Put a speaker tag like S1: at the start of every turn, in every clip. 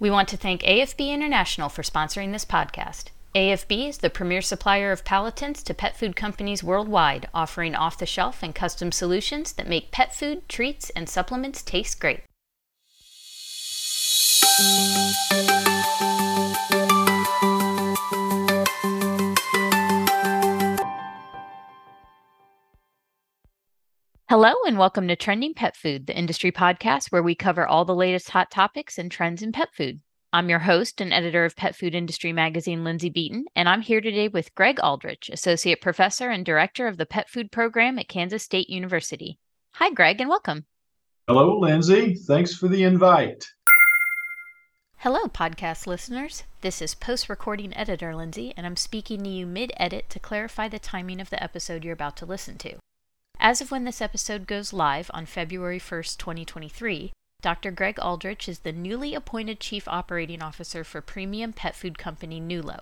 S1: We want to thank AFB International for sponsoring this podcast. AFB is the premier supplier of palatants to pet food companies worldwide, offering off the shelf and custom solutions that make pet food, treats, and supplements taste great. Hello, and welcome to Trending Pet Food, the industry podcast where we cover all the latest hot topics and trends in pet food. I'm your host and editor of Pet Food Industry Magazine, Lindsay Beaton, and I'm here today with Greg Aldrich, Associate Professor and Director of the Pet Food Program at Kansas State University. Hi, Greg, and welcome.
S2: Hello, Lindsay. Thanks for the invite.
S1: Hello, podcast listeners. This is post recording editor Lindsay, and I'm speaking to you mid edit to clarify the timing of the episode you're about to listen to. As of when this episode goes live on February 1st, 2023, Dr. Greg Aldrich is the newly appointed Chief Operating Officer for premium pet food company Nulo.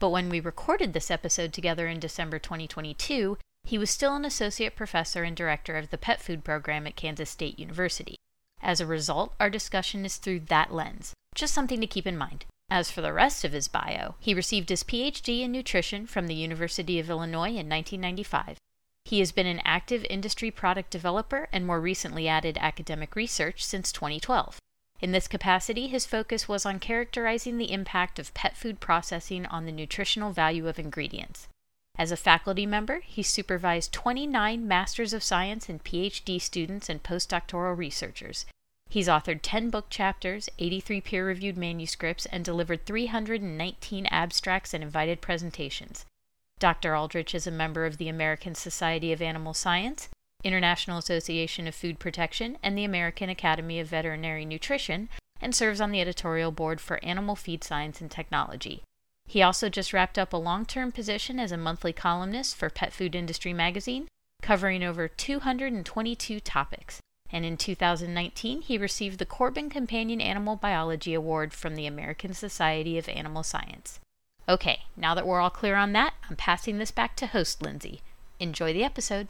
S1: But when we recorded this episode together in December 2022, he was still an associate professor and director of the pet food program at Kansas State University. As a result, our discussion is through that lens. Just something to keep in mind. As for the rest of his bio, he received his PhD in nutrition from the University of Illinois in 1995. He has been an active industry product developer and more recently added academic research since 2012. In this capacity, his focus was on characterizing the impact of pet food processing on the nutritional value of ingredients. As a faculty member, he supervised 29 Masters of Science and PhD students and postdoctoral researchers. He's authored 10 book chapters, 83 peer reviewed manuscripts, and delivered 319 abstracts and invited presentations. Dr. Aldrich is a member of the American Society of Animal Science, International Association of Food Protection, and the American Academy of Veterinary Nutrition, and serves on the editorial board for Animal Feed Science and Technology. He also just wrapped up a long term position as a monthly columnist for Pet Food Industry magazine, covering over 222 topics. And in 2019, he received the Corbin Companion Animal Biology Award from the American Society of Animal Science. Okay, now that we're all clear on that, I'm passing this back to host Lindsay. Enjoy the episode.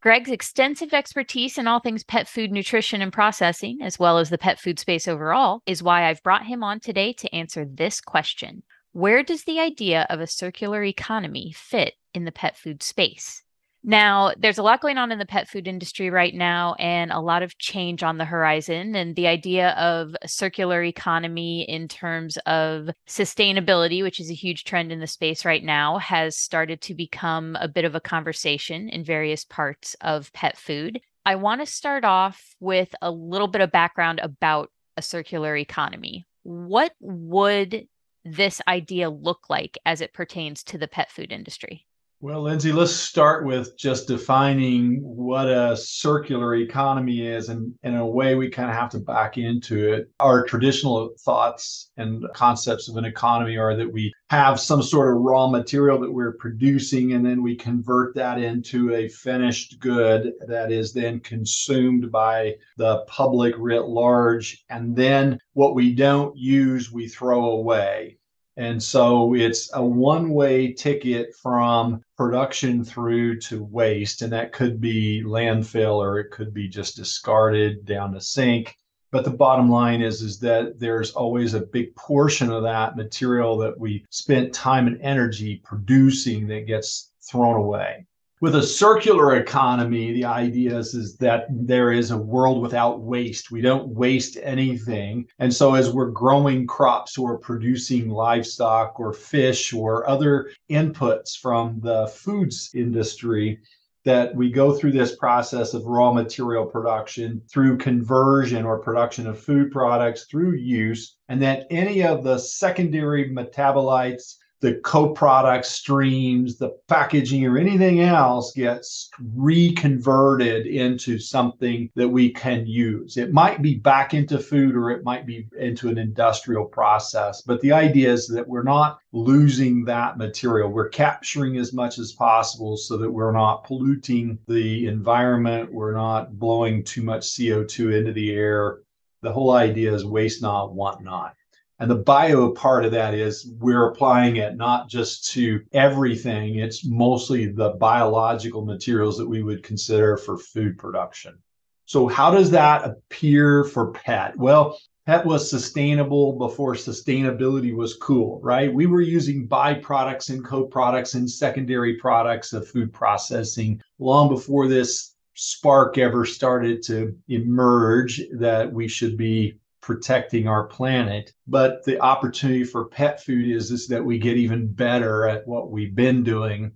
S1: Greg's extensive expertise in all things pet food nutrition and processing, as well as the pet food space overall, is why I've brought him on today to answer this question Where does the idea of a circular economy fit in the pet food space? Now, there's a lot going on in the pet food industry right now and a lot of change on the horizon. And the idea of circular economy in terms of sustainability, which is a huge trend in the space right now, has started to become a bit of a conversation in various parts of pet food. I want to start off with a little bit of background about a circular economy. What would this idea look like as it pertains to the pet food industry?
S2: Well, Lindsay, let's start with just defining what a circular economy is. And, in a way, we kind of have to back into it. Our traditional thoughts and concepts of an economy are that we have some sort of raw material that we're producing, and then we convert that into a finished good that is then consumed by the public writ large. And then what we don't use, we throw away. And so it's a one way ticket from production through to waste. And that could be landfill or it could be just discarded down the sink. But the bottom line is, is that there's always a big portion of that material that we spent time and energy producing that gets thrown away with a circular economy, the idea is, is that there is a world without waste. We don't waste anything. And so as we're growing crops or producing livestock or fish or other inputs from the foods industry, that we go through this process of raw material production through conversion or production of food products through use, and that any of the secondary metabolites the co-product streams, the packaging, or anything else gets reconverted into something that we can use. It might be back into food or it might be into an industrial process. But the idea is that we're not losing that material. We're capturing as much as possible so that we're not polluting the environment. We're not blowing too much CO2 into the air. The whole idea is waste not, want not. And the bio part of that is we're applying it not just to everything, it's mostly the biological materials that we would consider for food production. So, how does that appear for pet? Well, Pet was sustainable before sustainability was cool, right? We were using byproducts and co-products and secondary products of food processing long before this spark ever started to emerge that we should be protecting our planet. But the opportunity for pet food is, is that we get even better at what we've been doing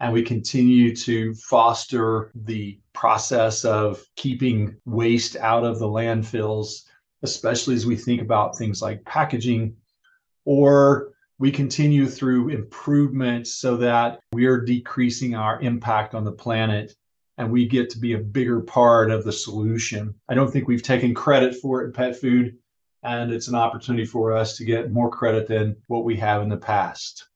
S2: and we continue to foster the process of keeping waste out of the landfills especially as we think about things like packaging, or we continue through improvements so that we are decreasing our impact on the planet and we get to be a bigger part of the solution. I don't think we've taken credit for it in pet food, and it's an opportunity for us to get more credit than what we have in the past.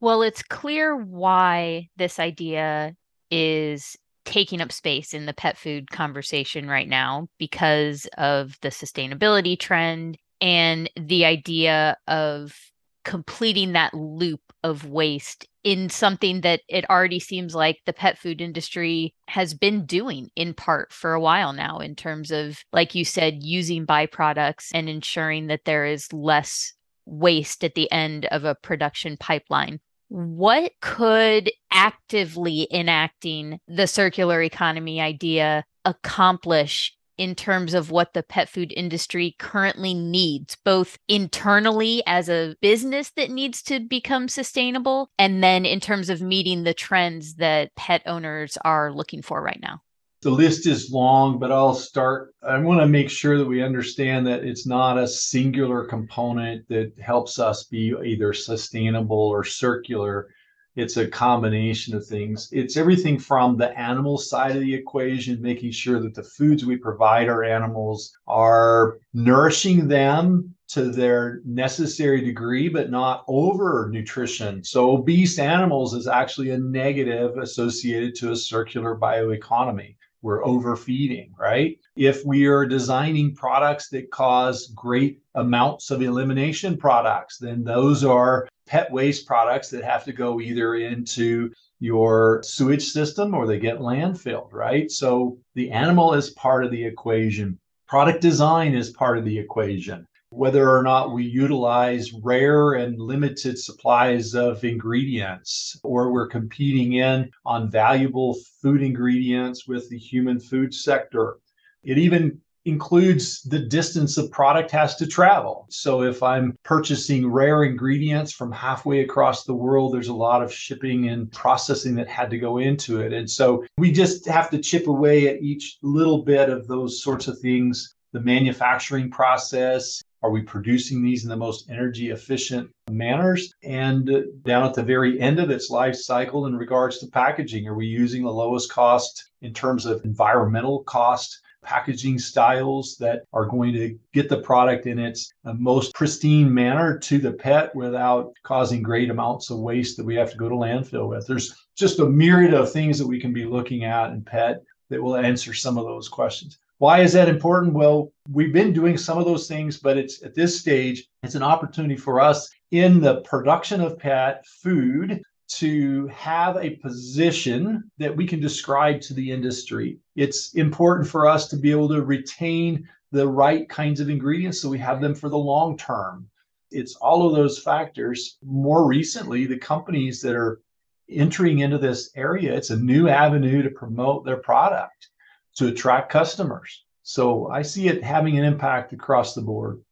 S1: Well, it's clear why this idea is taking up space in the pet food conversation right now because of the sustainability trend and the idea of completing that loop of waste in something that it already seems like the pet food industry has been doing in part for a while now in terms of like you said using byproducts and ensuring that there is less waste at the end of a production pipeline. What could actively enacting the circular economy idea accomplish in terms of what the pet food industry currently needs, both internally as a business that needs to become sustainable, and then in terms of meeting the trends that pet owners are looking for right now?
S2: the list is long, but I'll start. I want to make sure that we understand that it's not a singular component that helps us be either sustainable or circular. It's a combination of things. It's everything from the animal side of the equation, making sure that the foods we provide our animals are nourishing them to their necessary degree, but not over nutrition. So, obese animals is actually a negative associated to a circular bioeconomy we're overfeeding, right? If we are designing products that cause great amounts of elimination products, then those are pet waste products that have to go either into your sewage system or they get landfilled, right? So the animal is part of the equation. Product design is part of the equation whether or not we utilize rare and limited supplies of ingredients, or we're competing in on valuable food ingredients with the human food sector. It even includes the distance the product has to travel. So if I'm purchasing rare ingredients from halfway across the world, there's a lot of shipping and processing that had to go into it. And so we just have to chip away at each little bit of those sorts of things. The manufacturing process, are we producing these in the most energy efficient manners? And down at the very end of its life cycle, in regards to packaging, are we using the lowest cost in terms of environmental cost? Packaging styles that are going to get the product in its uh, most pristine manner to the pet without causing great amounts of waste that we have to go to landfill with. There's just a myriad of things that we can be looking at in pet that will answer some of those questions. Why is that important? Well, we've been doing some of those things, but it's at this stage, it's an opportunity for us in the production of pet food to have a position that we can describe to the industry. It's important for us to be able to retain the right kinds of ingredients so we have them for the long term. It's all of those factors. More recently, the companies that are entering into this area, it's a new avenue to promote their product to attract customers. So I see it having an impact across the board.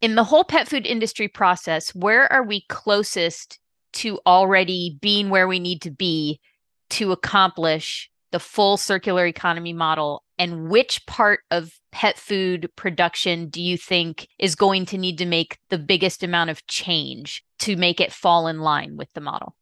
S1: In the whole pet food industry process, where are we closest to already being where we need to be to accomplish the full circular economy model? And which part of pet food production do you think is going to need to make the biggest amount of change to make it fall in line with the model?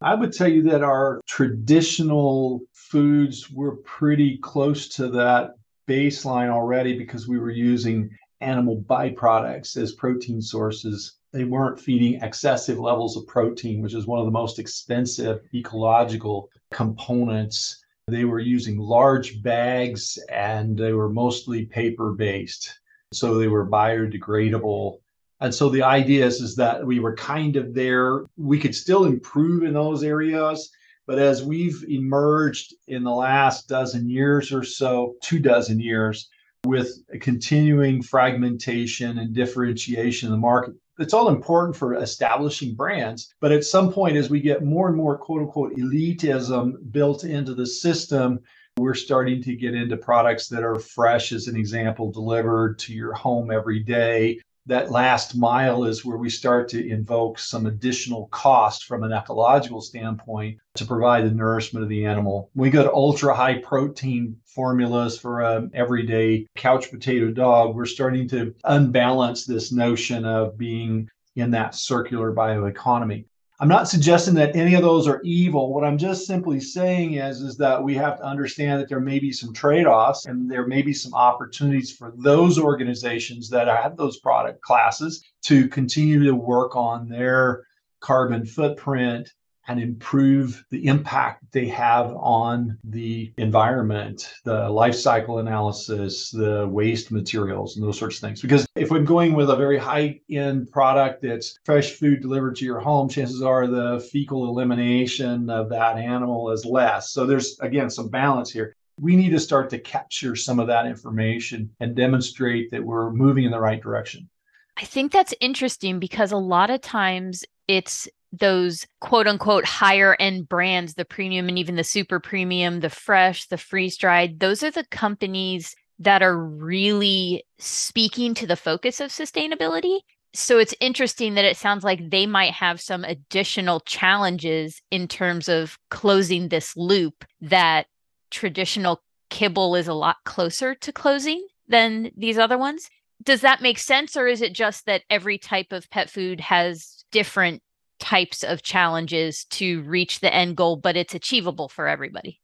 S2: I would tell you that our traditional foods were pretty close to that baseline already because we were using animal byproducts as protein sources. They weren't feeding excessive levels of protein, which is one of the most expensive ecological components. They were using large bags and they were mostly paper based. So they were biodegradable and so the idea is, is that we were kind of there. We could still improve in those areas. But as we've emerged in the last dozen years or so, two dozen years, with a continuing fragmentation and differentiation in the market. It's all important for establishing brands. But at some point, as we get more and more quote unquote elitism built into the system, we're starting to get into products that are fresh, as an example, delivered to your home every day. That last mile is where we start to invoke some additional cost from an ecological standpoint to provide the nourishment of the animal. We go to ultra high protein formulas for an everyday couch potato dog. We're starting to unbalance this notion of being in that circular bioeconomy. I'm not suggesting that any of those are evil. What I'm just simply saying is, is that we have to understand that there may be some trade-offs and there may be some opportunities for those organizations that have those product classes to continue to work on their carbon footprint and improve the impact they have on the environment, the life cycle analysis, the waste materials, and those sorts of things. Because if we're going with a very high end product that's fresh food delivered to your home, chances are the fecal elimination of that animal is less. So there's, again, some balance here. We need to start to capture some of that information and demonstrate that we're moving in the right direction.
S1: I think that's interesting because a lot of times it's those quote unquote higher end brands, the premium and even the super premium, the fresh, the freeze dried, those are the companies that are really speaking to the focus of sustainability. So it's interesting that it sounds like they might have some additional challenges in terms of closing this loop that traditional kibble is a lot closer to closing than these other ones. Does that make sense? Or is it just that every type of pet food has different types of challenges to reach the end goal, but it's achievable for everybody.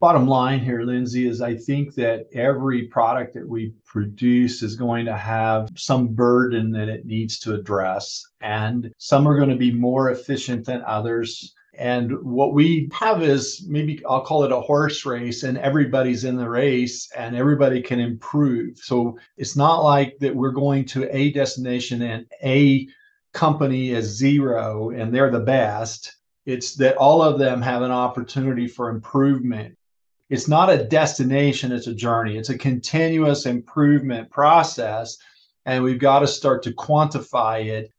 S2: Bottom line here, Lindsay, is I think that every product that we produce is going to have some burden that it needs to address. And some are going to be more efficient than others. And what we have is maybe I'll call it a horse race, and everybody's in the race and everybody can improve. So it's not like that we're going to a destination and a company is zero and they're the best. It's that all of them have an opportunity for improvement. It's not a destination, it's a journey. It's a continuous improvement process. And we've got to start to quantify it.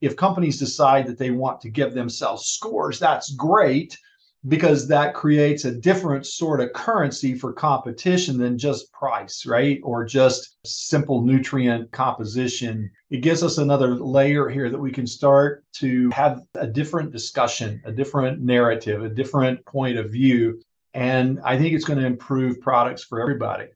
S2: If companies decide that they want to give themselves scores, that's great because that creates a different sort of currency for competition than just price, right? Or just simple nutrient composition. It gives us another layer here that we can start to have a different discussion, a different narrative, a different point of view. And I think it's going to improve products for everybody.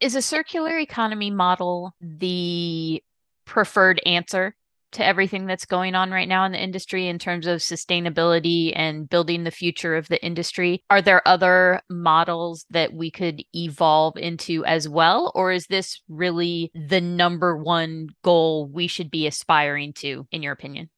S1: Is a circular economy model the preferred answer to everything that's going on right now in the industry in terms of sustainability and building the future of the industry. Are there other models that we could evolve into as well? Or is this really the number one goal we should be aspiring to, in your opinion?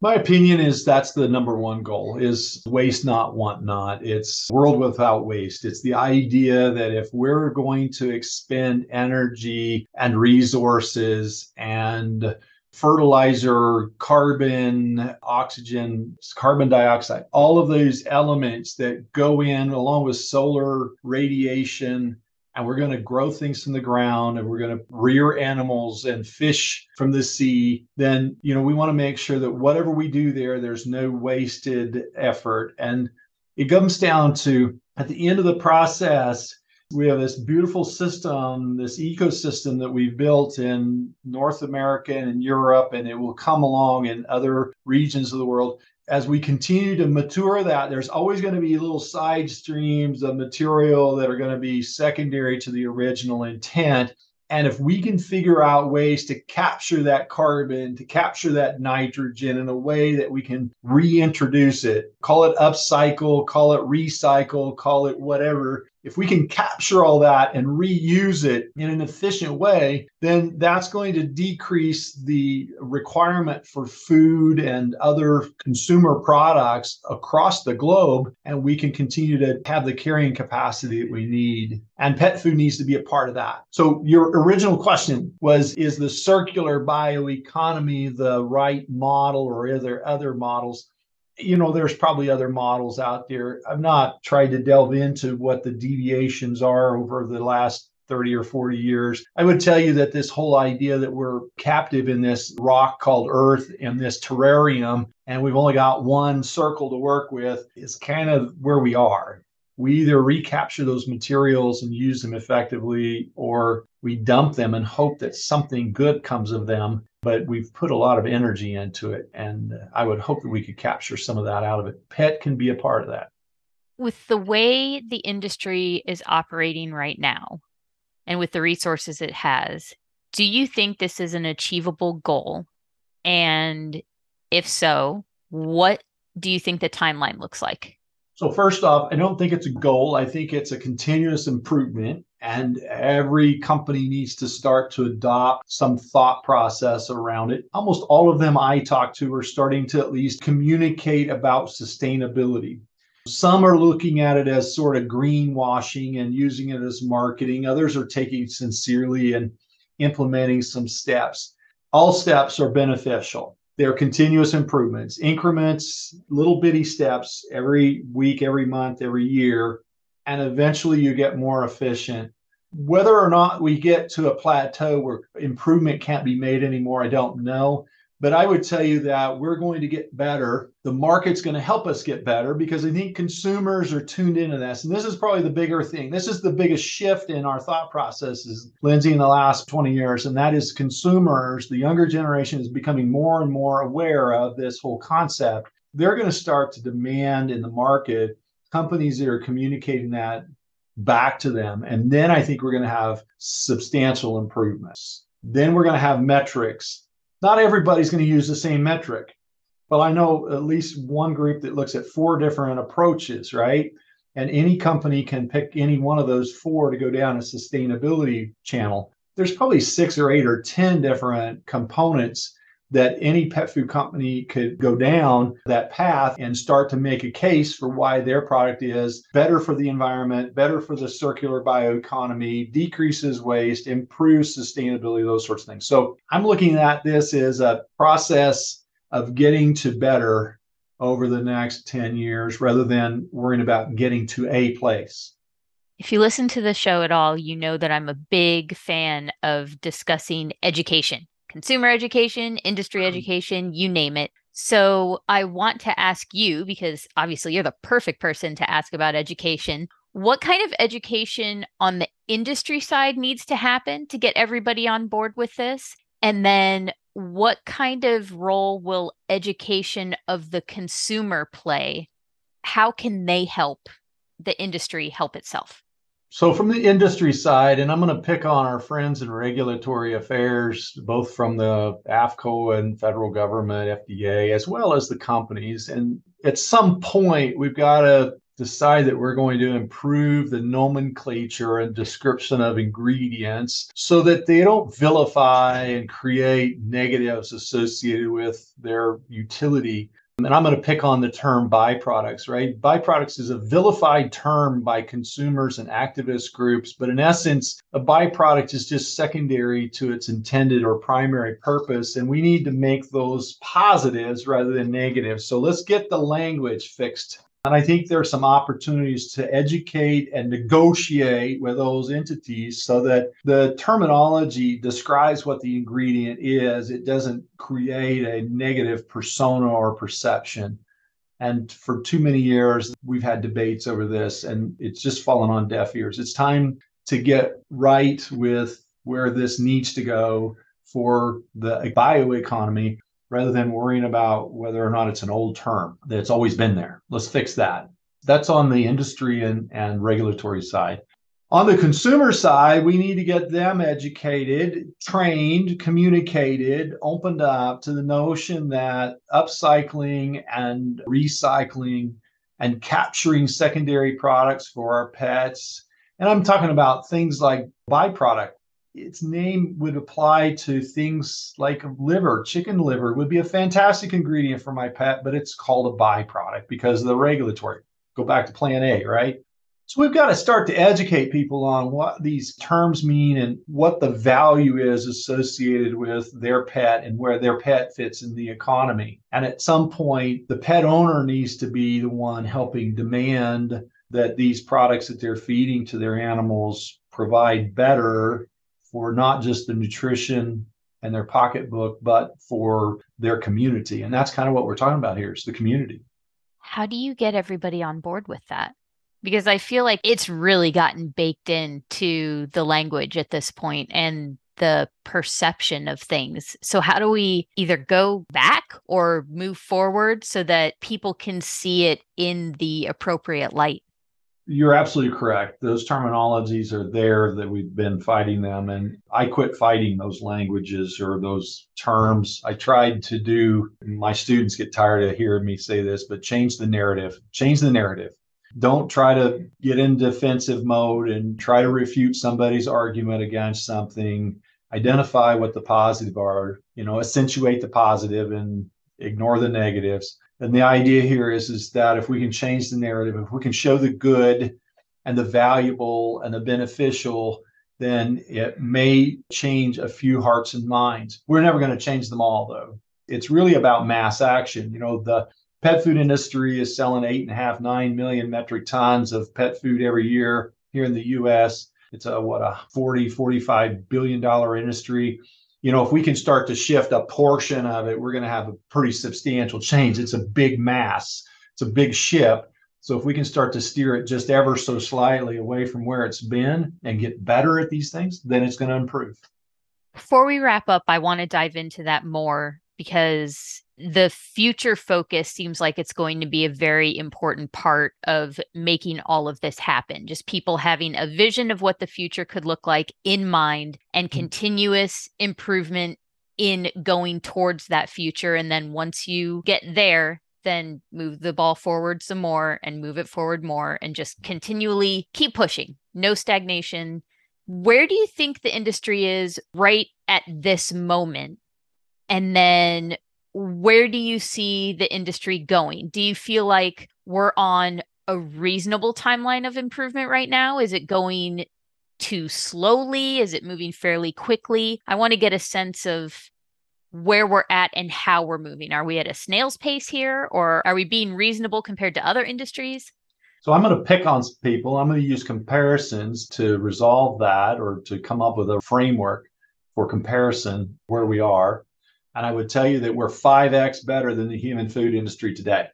S2: My opinion is that's the number one goal is waste not want not. It's world without waste. It's the idea that if we're going to expend energy and resources and fertilizer, carbon, oxygen, carbon dioxide, all of those elements that go in along with solar radiation. And we're going to grow things from the ground and we're going to rear animals and fish from the sea. Then, you know, we want to make sure that whatever we do there, there's no wasted effort. And it comes down to at the end of the process, we have this beautiful system, this ecosystem that we've built in North America and in Europe, and it will come along in other regions of the world. As we continue to mature that, there's always going to be little side streams of material that are going to be secondary to the original intent. And if we can figure out ways to capture that carbon, to capture that nitrogen in a way that we can reintroduce it, call it upcycle, call it recycle, call it whatever, if we can capture all that and reuse it in an efficient way, then that's going to decrease the requirement for food and other consumer products across the globe. And we can continue to have the carrying capacity that we need. And pet food needs to be a part of that. So, your original question was Is the circular bioeconomy the right model, or are there other models? You know, there's probably other models out there. I've not tried to delve into what the deviations are over the last 30 or 40 years. I would tell you that this whole idea that we're captive in this rock called Earth and this terrarium, and we've only got one circle to work with, is kind of where we are. We either recapture those materials and use them effectively, or we dump them and hope that something good comes of them. But we've put a lot of energy into it, and I would hope that we could capture some of that out of it. PET can be a part of that
S1: with the way the industry is operating right now and with the resources it has, do you think this is an achievable goal? And if so, what do you think the timeline looks like?
S2: So, first off, I don't think it's a goal. I think it's a continuous improvement. And every company needs to start to adopt some thought process around it. Almost all of them I talk to are starting to at least communicate about sustainability. Some are looking at it as sort of greenwashing and using it as marketing. Others are taking sincerely and implementing some steps. All steps are beneficial. They're continuous improvements, increments, little bitty steps every week, every month, every year. And eventually you get more efficient. Whether or not we get to a plateau where improvement can't be made anymore, I don't know. But I would tell you that we're going to get better. The market's going to help us get better because I think consumers are tuned into this. And this is probably the bigger thing. This is the biggest shift in our thought processes, Lindsay, in the last 20 years. And that is consumers, the younger generation is becoming more and more aware of this whole concept. They're going to start to demand in the market companies that are communicating that back to them. And then I think we're going to have substantial improvements. Then we're going to have metrics not everybody's going to use the same metric. But I know at least one group that looks at four different approaches, right? And any company can pick any one of those four to go down a sustainability channel. There's probably six or eight or 10 different components that any pet food company could go down that path and start to make a case for why their product is better for the environment, better for the circular bioeconomy, decreases waste, improves sustainability, those sorts of things. So I'm looking at this as a process of getting to better over the next 10 years rather than worrying about getting to a place.
S1: If you listen to the show at all, you know that I'm a big fan of discussing education consumer education, industry mm-hmm. education, you name it. So I want to ask you, because obviously you're the perfect person to ask about education. What kind of education on the industry side needs to happen to get everybody on board with this? And then what kind of role will education of the consumer play? How can they help the industry help itself?
S2: So, from the industry side, and I'm going to pick on our friends in regulatory affairs, both from the AAFCO and federal government, FDA, as well as the companies. And at some point, we've got to decide that we're going to improve the nomenclature and description of ingredients so that they don't vilify and create negatives associated with their utility and I'm going to pick on the term byproducts, right? Byproducts is a vilified term by consumers and activist groups, but in essence, a byproduct is just secondary to its intended or primary purpose. And we need to make those positives rather than negatives. So let's get the language fixed and I think there are some opportunities to educate and negotiate with those entities so that the terminology describes what the ingredient is. It doesn't create a negative persona or perception. And for too many years, we've had debates over this, and it's just fallen on deaf ears. It's time to get right with where this needs to go for the bioeconomy rather than worrying about whether or not it's an old term that's always been there. Let's fix that. That's on the industry and, and regulatory side. On the consumer side, we need to get them educated, trained, communicated, opened up to the notion that upcycling and recycling and capturing secondary products for our pets. And I'm talking about things like byproduct its name would apply to things like liver, chicken liver would be a fantastic ingredient for my pet, but it's called a byproduct because of the regulatory. Go back to plan A, right? So we've got to start to educate people on what these terms mean and what the value is associated with their pet and where their pet fits in the economy. And at some point, the pet owner needs to be the one helping demand that these products that they're feeding to their animals provide better for not just the nutrition and their pocketbook, but for their community. And that's kind of what we're talking about here is the community.
S1: How do you get everybody on board with that? Because I feel like it's really gotten baked into the language at this point and the perception of things. So, how do we either go back or move forward so that people can see it in the appropriate light?
S2: You're absolutely correct. Those terminologies are there that we've been fighting them. And I quit fighting those languages or those terms. I tried to do, my students get tired of hearing me say this, but change the narrative. Change the narrative. Don't try to get in defensive mode and try to refute somebody's argument against something. Identify what the positive are, you know, accentuate the positive and ignore the negatives and the idea here is, is that if we can change the narrative, if we can show the good and the valuable and the beneficial, then it may change a few hearts and minds. We're never going to change them all, though. It's really about mass action. You know, the pet food industry is selling eight and a half, nine million metric tons of pet food every year here in the US. It's a what a 40, 45 billion dollar industry you know, if we can start to shift a portion of it, we're going to have a pretty substantial change. It's a big mass, it's a big ship. So if we can start to steer it just ever so slightly away from where it's been and get better at these things, then it's going to improve.
S1: Before we wrap up, I want to dive into that more because the future focus seems like it's going to be a very important part of making all of this happen. Just people having a vision of what the future could look like in mind and mm-hmm. continuous improvement in going towards that future. And then once you get there, then move the ball forward some more and move it forward more and just continually keep pushing. No stagnation. Where do you think the industry is right at this moment? And then where do you see the industry going? Do you feel like we're on a reasonable timeline of improvement right now? Is it going too slowly? Is it moving fairly quickly? I want to get a sense of where we're at and how we're moving. Are we at a snail's pace here or are we being reasonable compared to other industries?
S2: So I'm going to pick on people. I'm going to use comparisons to resolve that or to come up with a framework for comparison where we are. And I would tell you that we're 5x better than the human food industry today.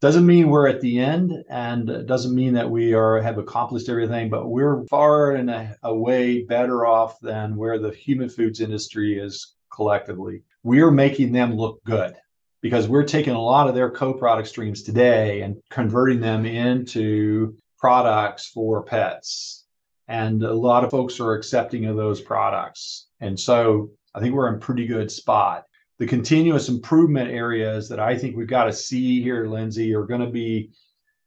S2: Doesn't mean we're at the end and doesn't mean that we are have accomplished everything, but we're far and a, a way better off than where the human foods industry is collectively. We're making them look good because we're taking a lot of their co-product streams today and converting them into products for pets. And a lot of folks are accepting of those products. And so I think we're in pretty good spot. The continuous improvement areas that I think we've got to see here, Lindsay, are going to be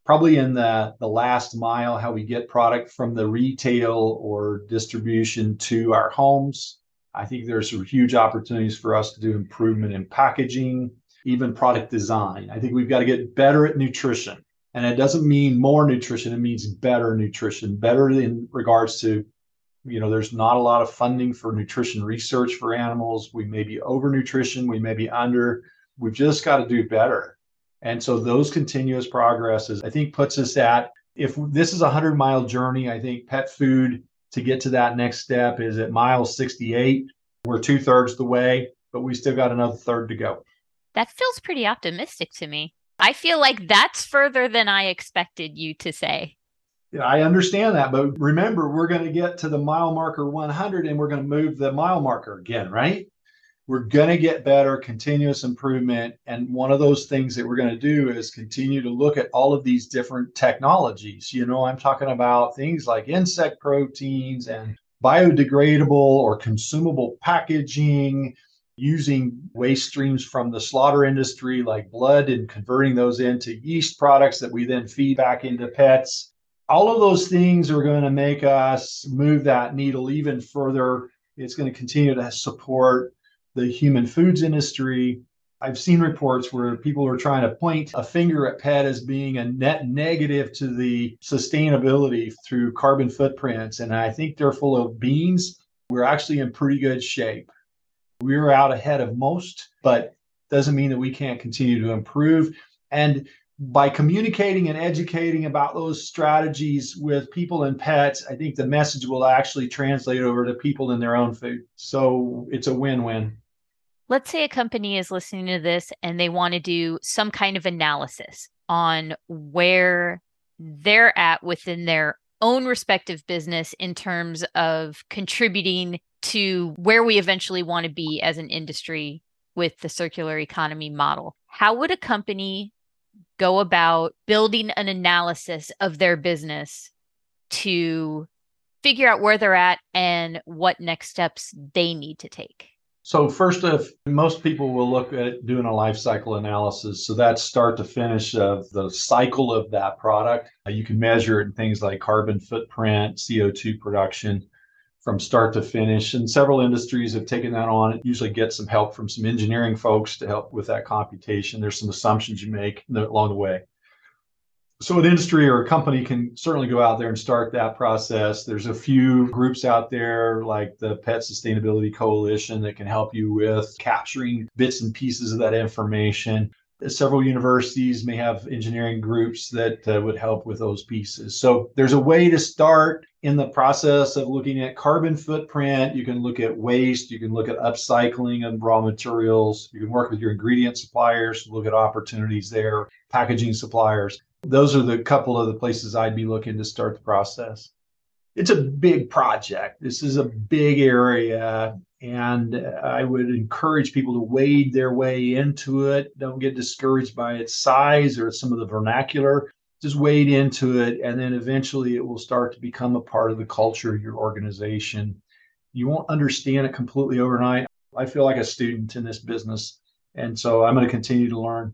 S2: probably in the, the last mile, how we get product from the retail or distribution to our homes. I think there's some huge opportunities for us to do improvement in packaging, even product design. I think we've got to get better at nutrition. And it doesn't mean more nutrition, it means better nutrition, better in regards to you know there's not a lot of funding for nutrition research for animals. We may be over nutrition we may be under we've just got to do better. And so those continuous progresses i think puts us at if this is a 100 mile journey i think pet food to get to that next step is at mile 68 we're two thirds the way but we still got another third to go.
S1: That feels pretty optimistic to me. I feel like that's further than i expected you to say
S2: I understand that, but remember, we're going to get to the mile marker 100 and we're going to move the mile marker again, right? We're going to get better, continuous improvement. And one of those things that we're going to do is continue to look at all of these different technologies. You know, I'm talking about things like insect proteins and biodegradable or consumable packaging, using waste streams from the slaughter industry like blood and converting those into yeast products that we then feed back into pets all of those things are going to make us move that needle even further. It's going to continue to support the human foods industry. I've seen reports where people are trying to point a finger at PET as being a net negative to the sustainability through carbon footprints. And I think they're full of beans. We're actually in pretty good shape. We're out ahead of most, but doesn't mean that we can't continue to improve. And by communicating and educating about those strategies with people and pets, I think the message will actually translate over to people in their own food. So it's a win win.
S1: Let's say a company is listening to this and they want to do some kind of analysis on where they're at within their own respective business in terms of contributing to where we eventually want to be as an industry with the circular economy model. How would a company go about building an analysis of their business to figure out where they're at and what next steps they need to take?
S2: So first, if most people will look at doing a life cycle analysis, so that's start to finish of the cycle of that product. Uh, you can measure it in things like carbon footprint, CO2 production, from start to finish. And several industries have taken that on. It usually gets some help from some engineering folks to help with that computation. There's some assumptions you make along the way. So, an industry or a company can certainly go out there and start that process. There's a few groups out there like the Pet Sustainability Coalition that can help you with capturing bits and pieces of that information. Several universities may have engineering groups that uh, would help with those pieces. So, there's a way to start in the process of looking at carbon footprint. You can look at waste, you can look at upcycling of raw materials, you can work with your ingredient suppliers, look at opportunities there, packaging suppliers those are the couple of the places I'd be looking to start the process. It's a big project. This is a big area, and I would encourage people to wade their way into it. Don't get discouraged by its size or some of the vernacular. Just wade into it, and then eventually it will start to become a part of the culture of your organization. You won't understand it completely overnight. I feel like a student in this business, and so I'm going to continue to learn.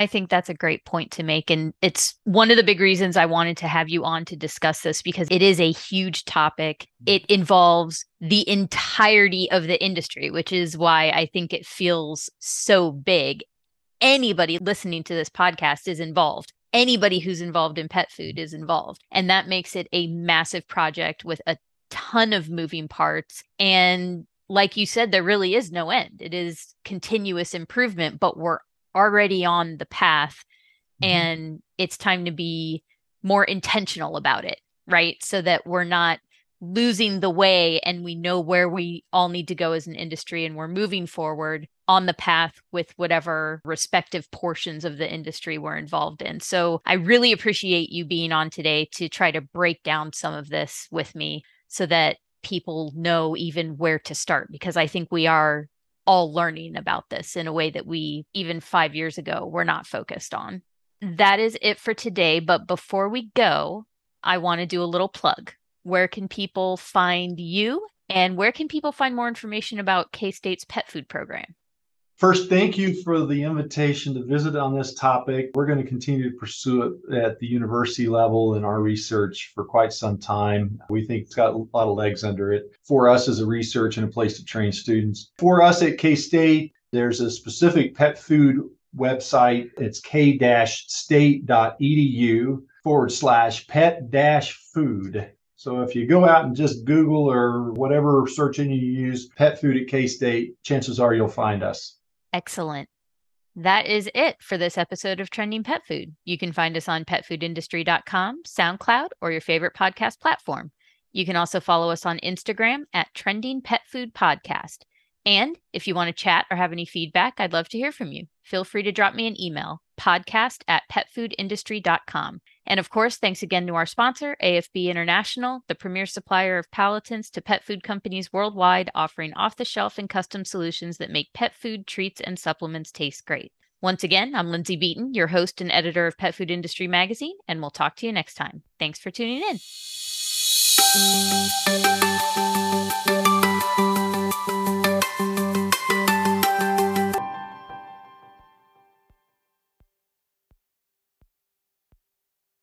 S1: I think that's a great point to make. And it's one of the big reasons I wanted to have you on to discuss this because it is a huge topic. Mm. It involves the entirety of the industry, which is why I think it feels so big. Anybody listening to this podcast is involved. Anybody who's involved in pet food is involved. And that makes it a massive project with a ton of moving parts. And like you said, there really is no end. It is continuous improvement, but we're already on the path mm-hmm. and it's time to be more intentional about it, right? So that we're not losing the way and we know where we all need to go as an industry and we're moving forward on the path with whatever respective portions of the industry we're involved in. So I really appreciate you being on today to try to break down some of this with me so that people know even where to start because I think we are all learning about this in a way that we, even five years ago, were not focused on. That is it for today. But before we go, I want to do a little plug. Where can people find you? And where can people find more information about K State's pet food program?
S2: First, thank you for the invitation to visit on this topic. We're going to continue to pursue it at the university level in our research for quite some time. We think it's got a lot of legs under it for us as a research and a place to train students. For us at K State, there's a specific pet food website. It's k-state.edu forward slash pet dash food. So if you go out and just Google or whatever search engine you use, pet food at K State, chances are you'll find us.
S1: Excellent. That is it for this episode of Trending Pet Food. You can find us on petfoodindustry.com, SoundCloud, or your favorite podcast platform. You can also follow us on Instagram at Trending Pet Food Podcast. And if you want to chat or have any feedback, I'd love to hear from you. Feel free to drop me an email, podcast at petfoodindustry.com. And of course, thanks again to our sponsor, AFB International, the premier supplier of palatants to pet food companies worldwide, offering off the shelf and custom solutions that make pet food, treats, and supplements taste great. Once again, I'm Lindsay Beaton, your host and editor of Pet Food Industry Magazine, and we'll talk to you next time. Thanks for tuning in.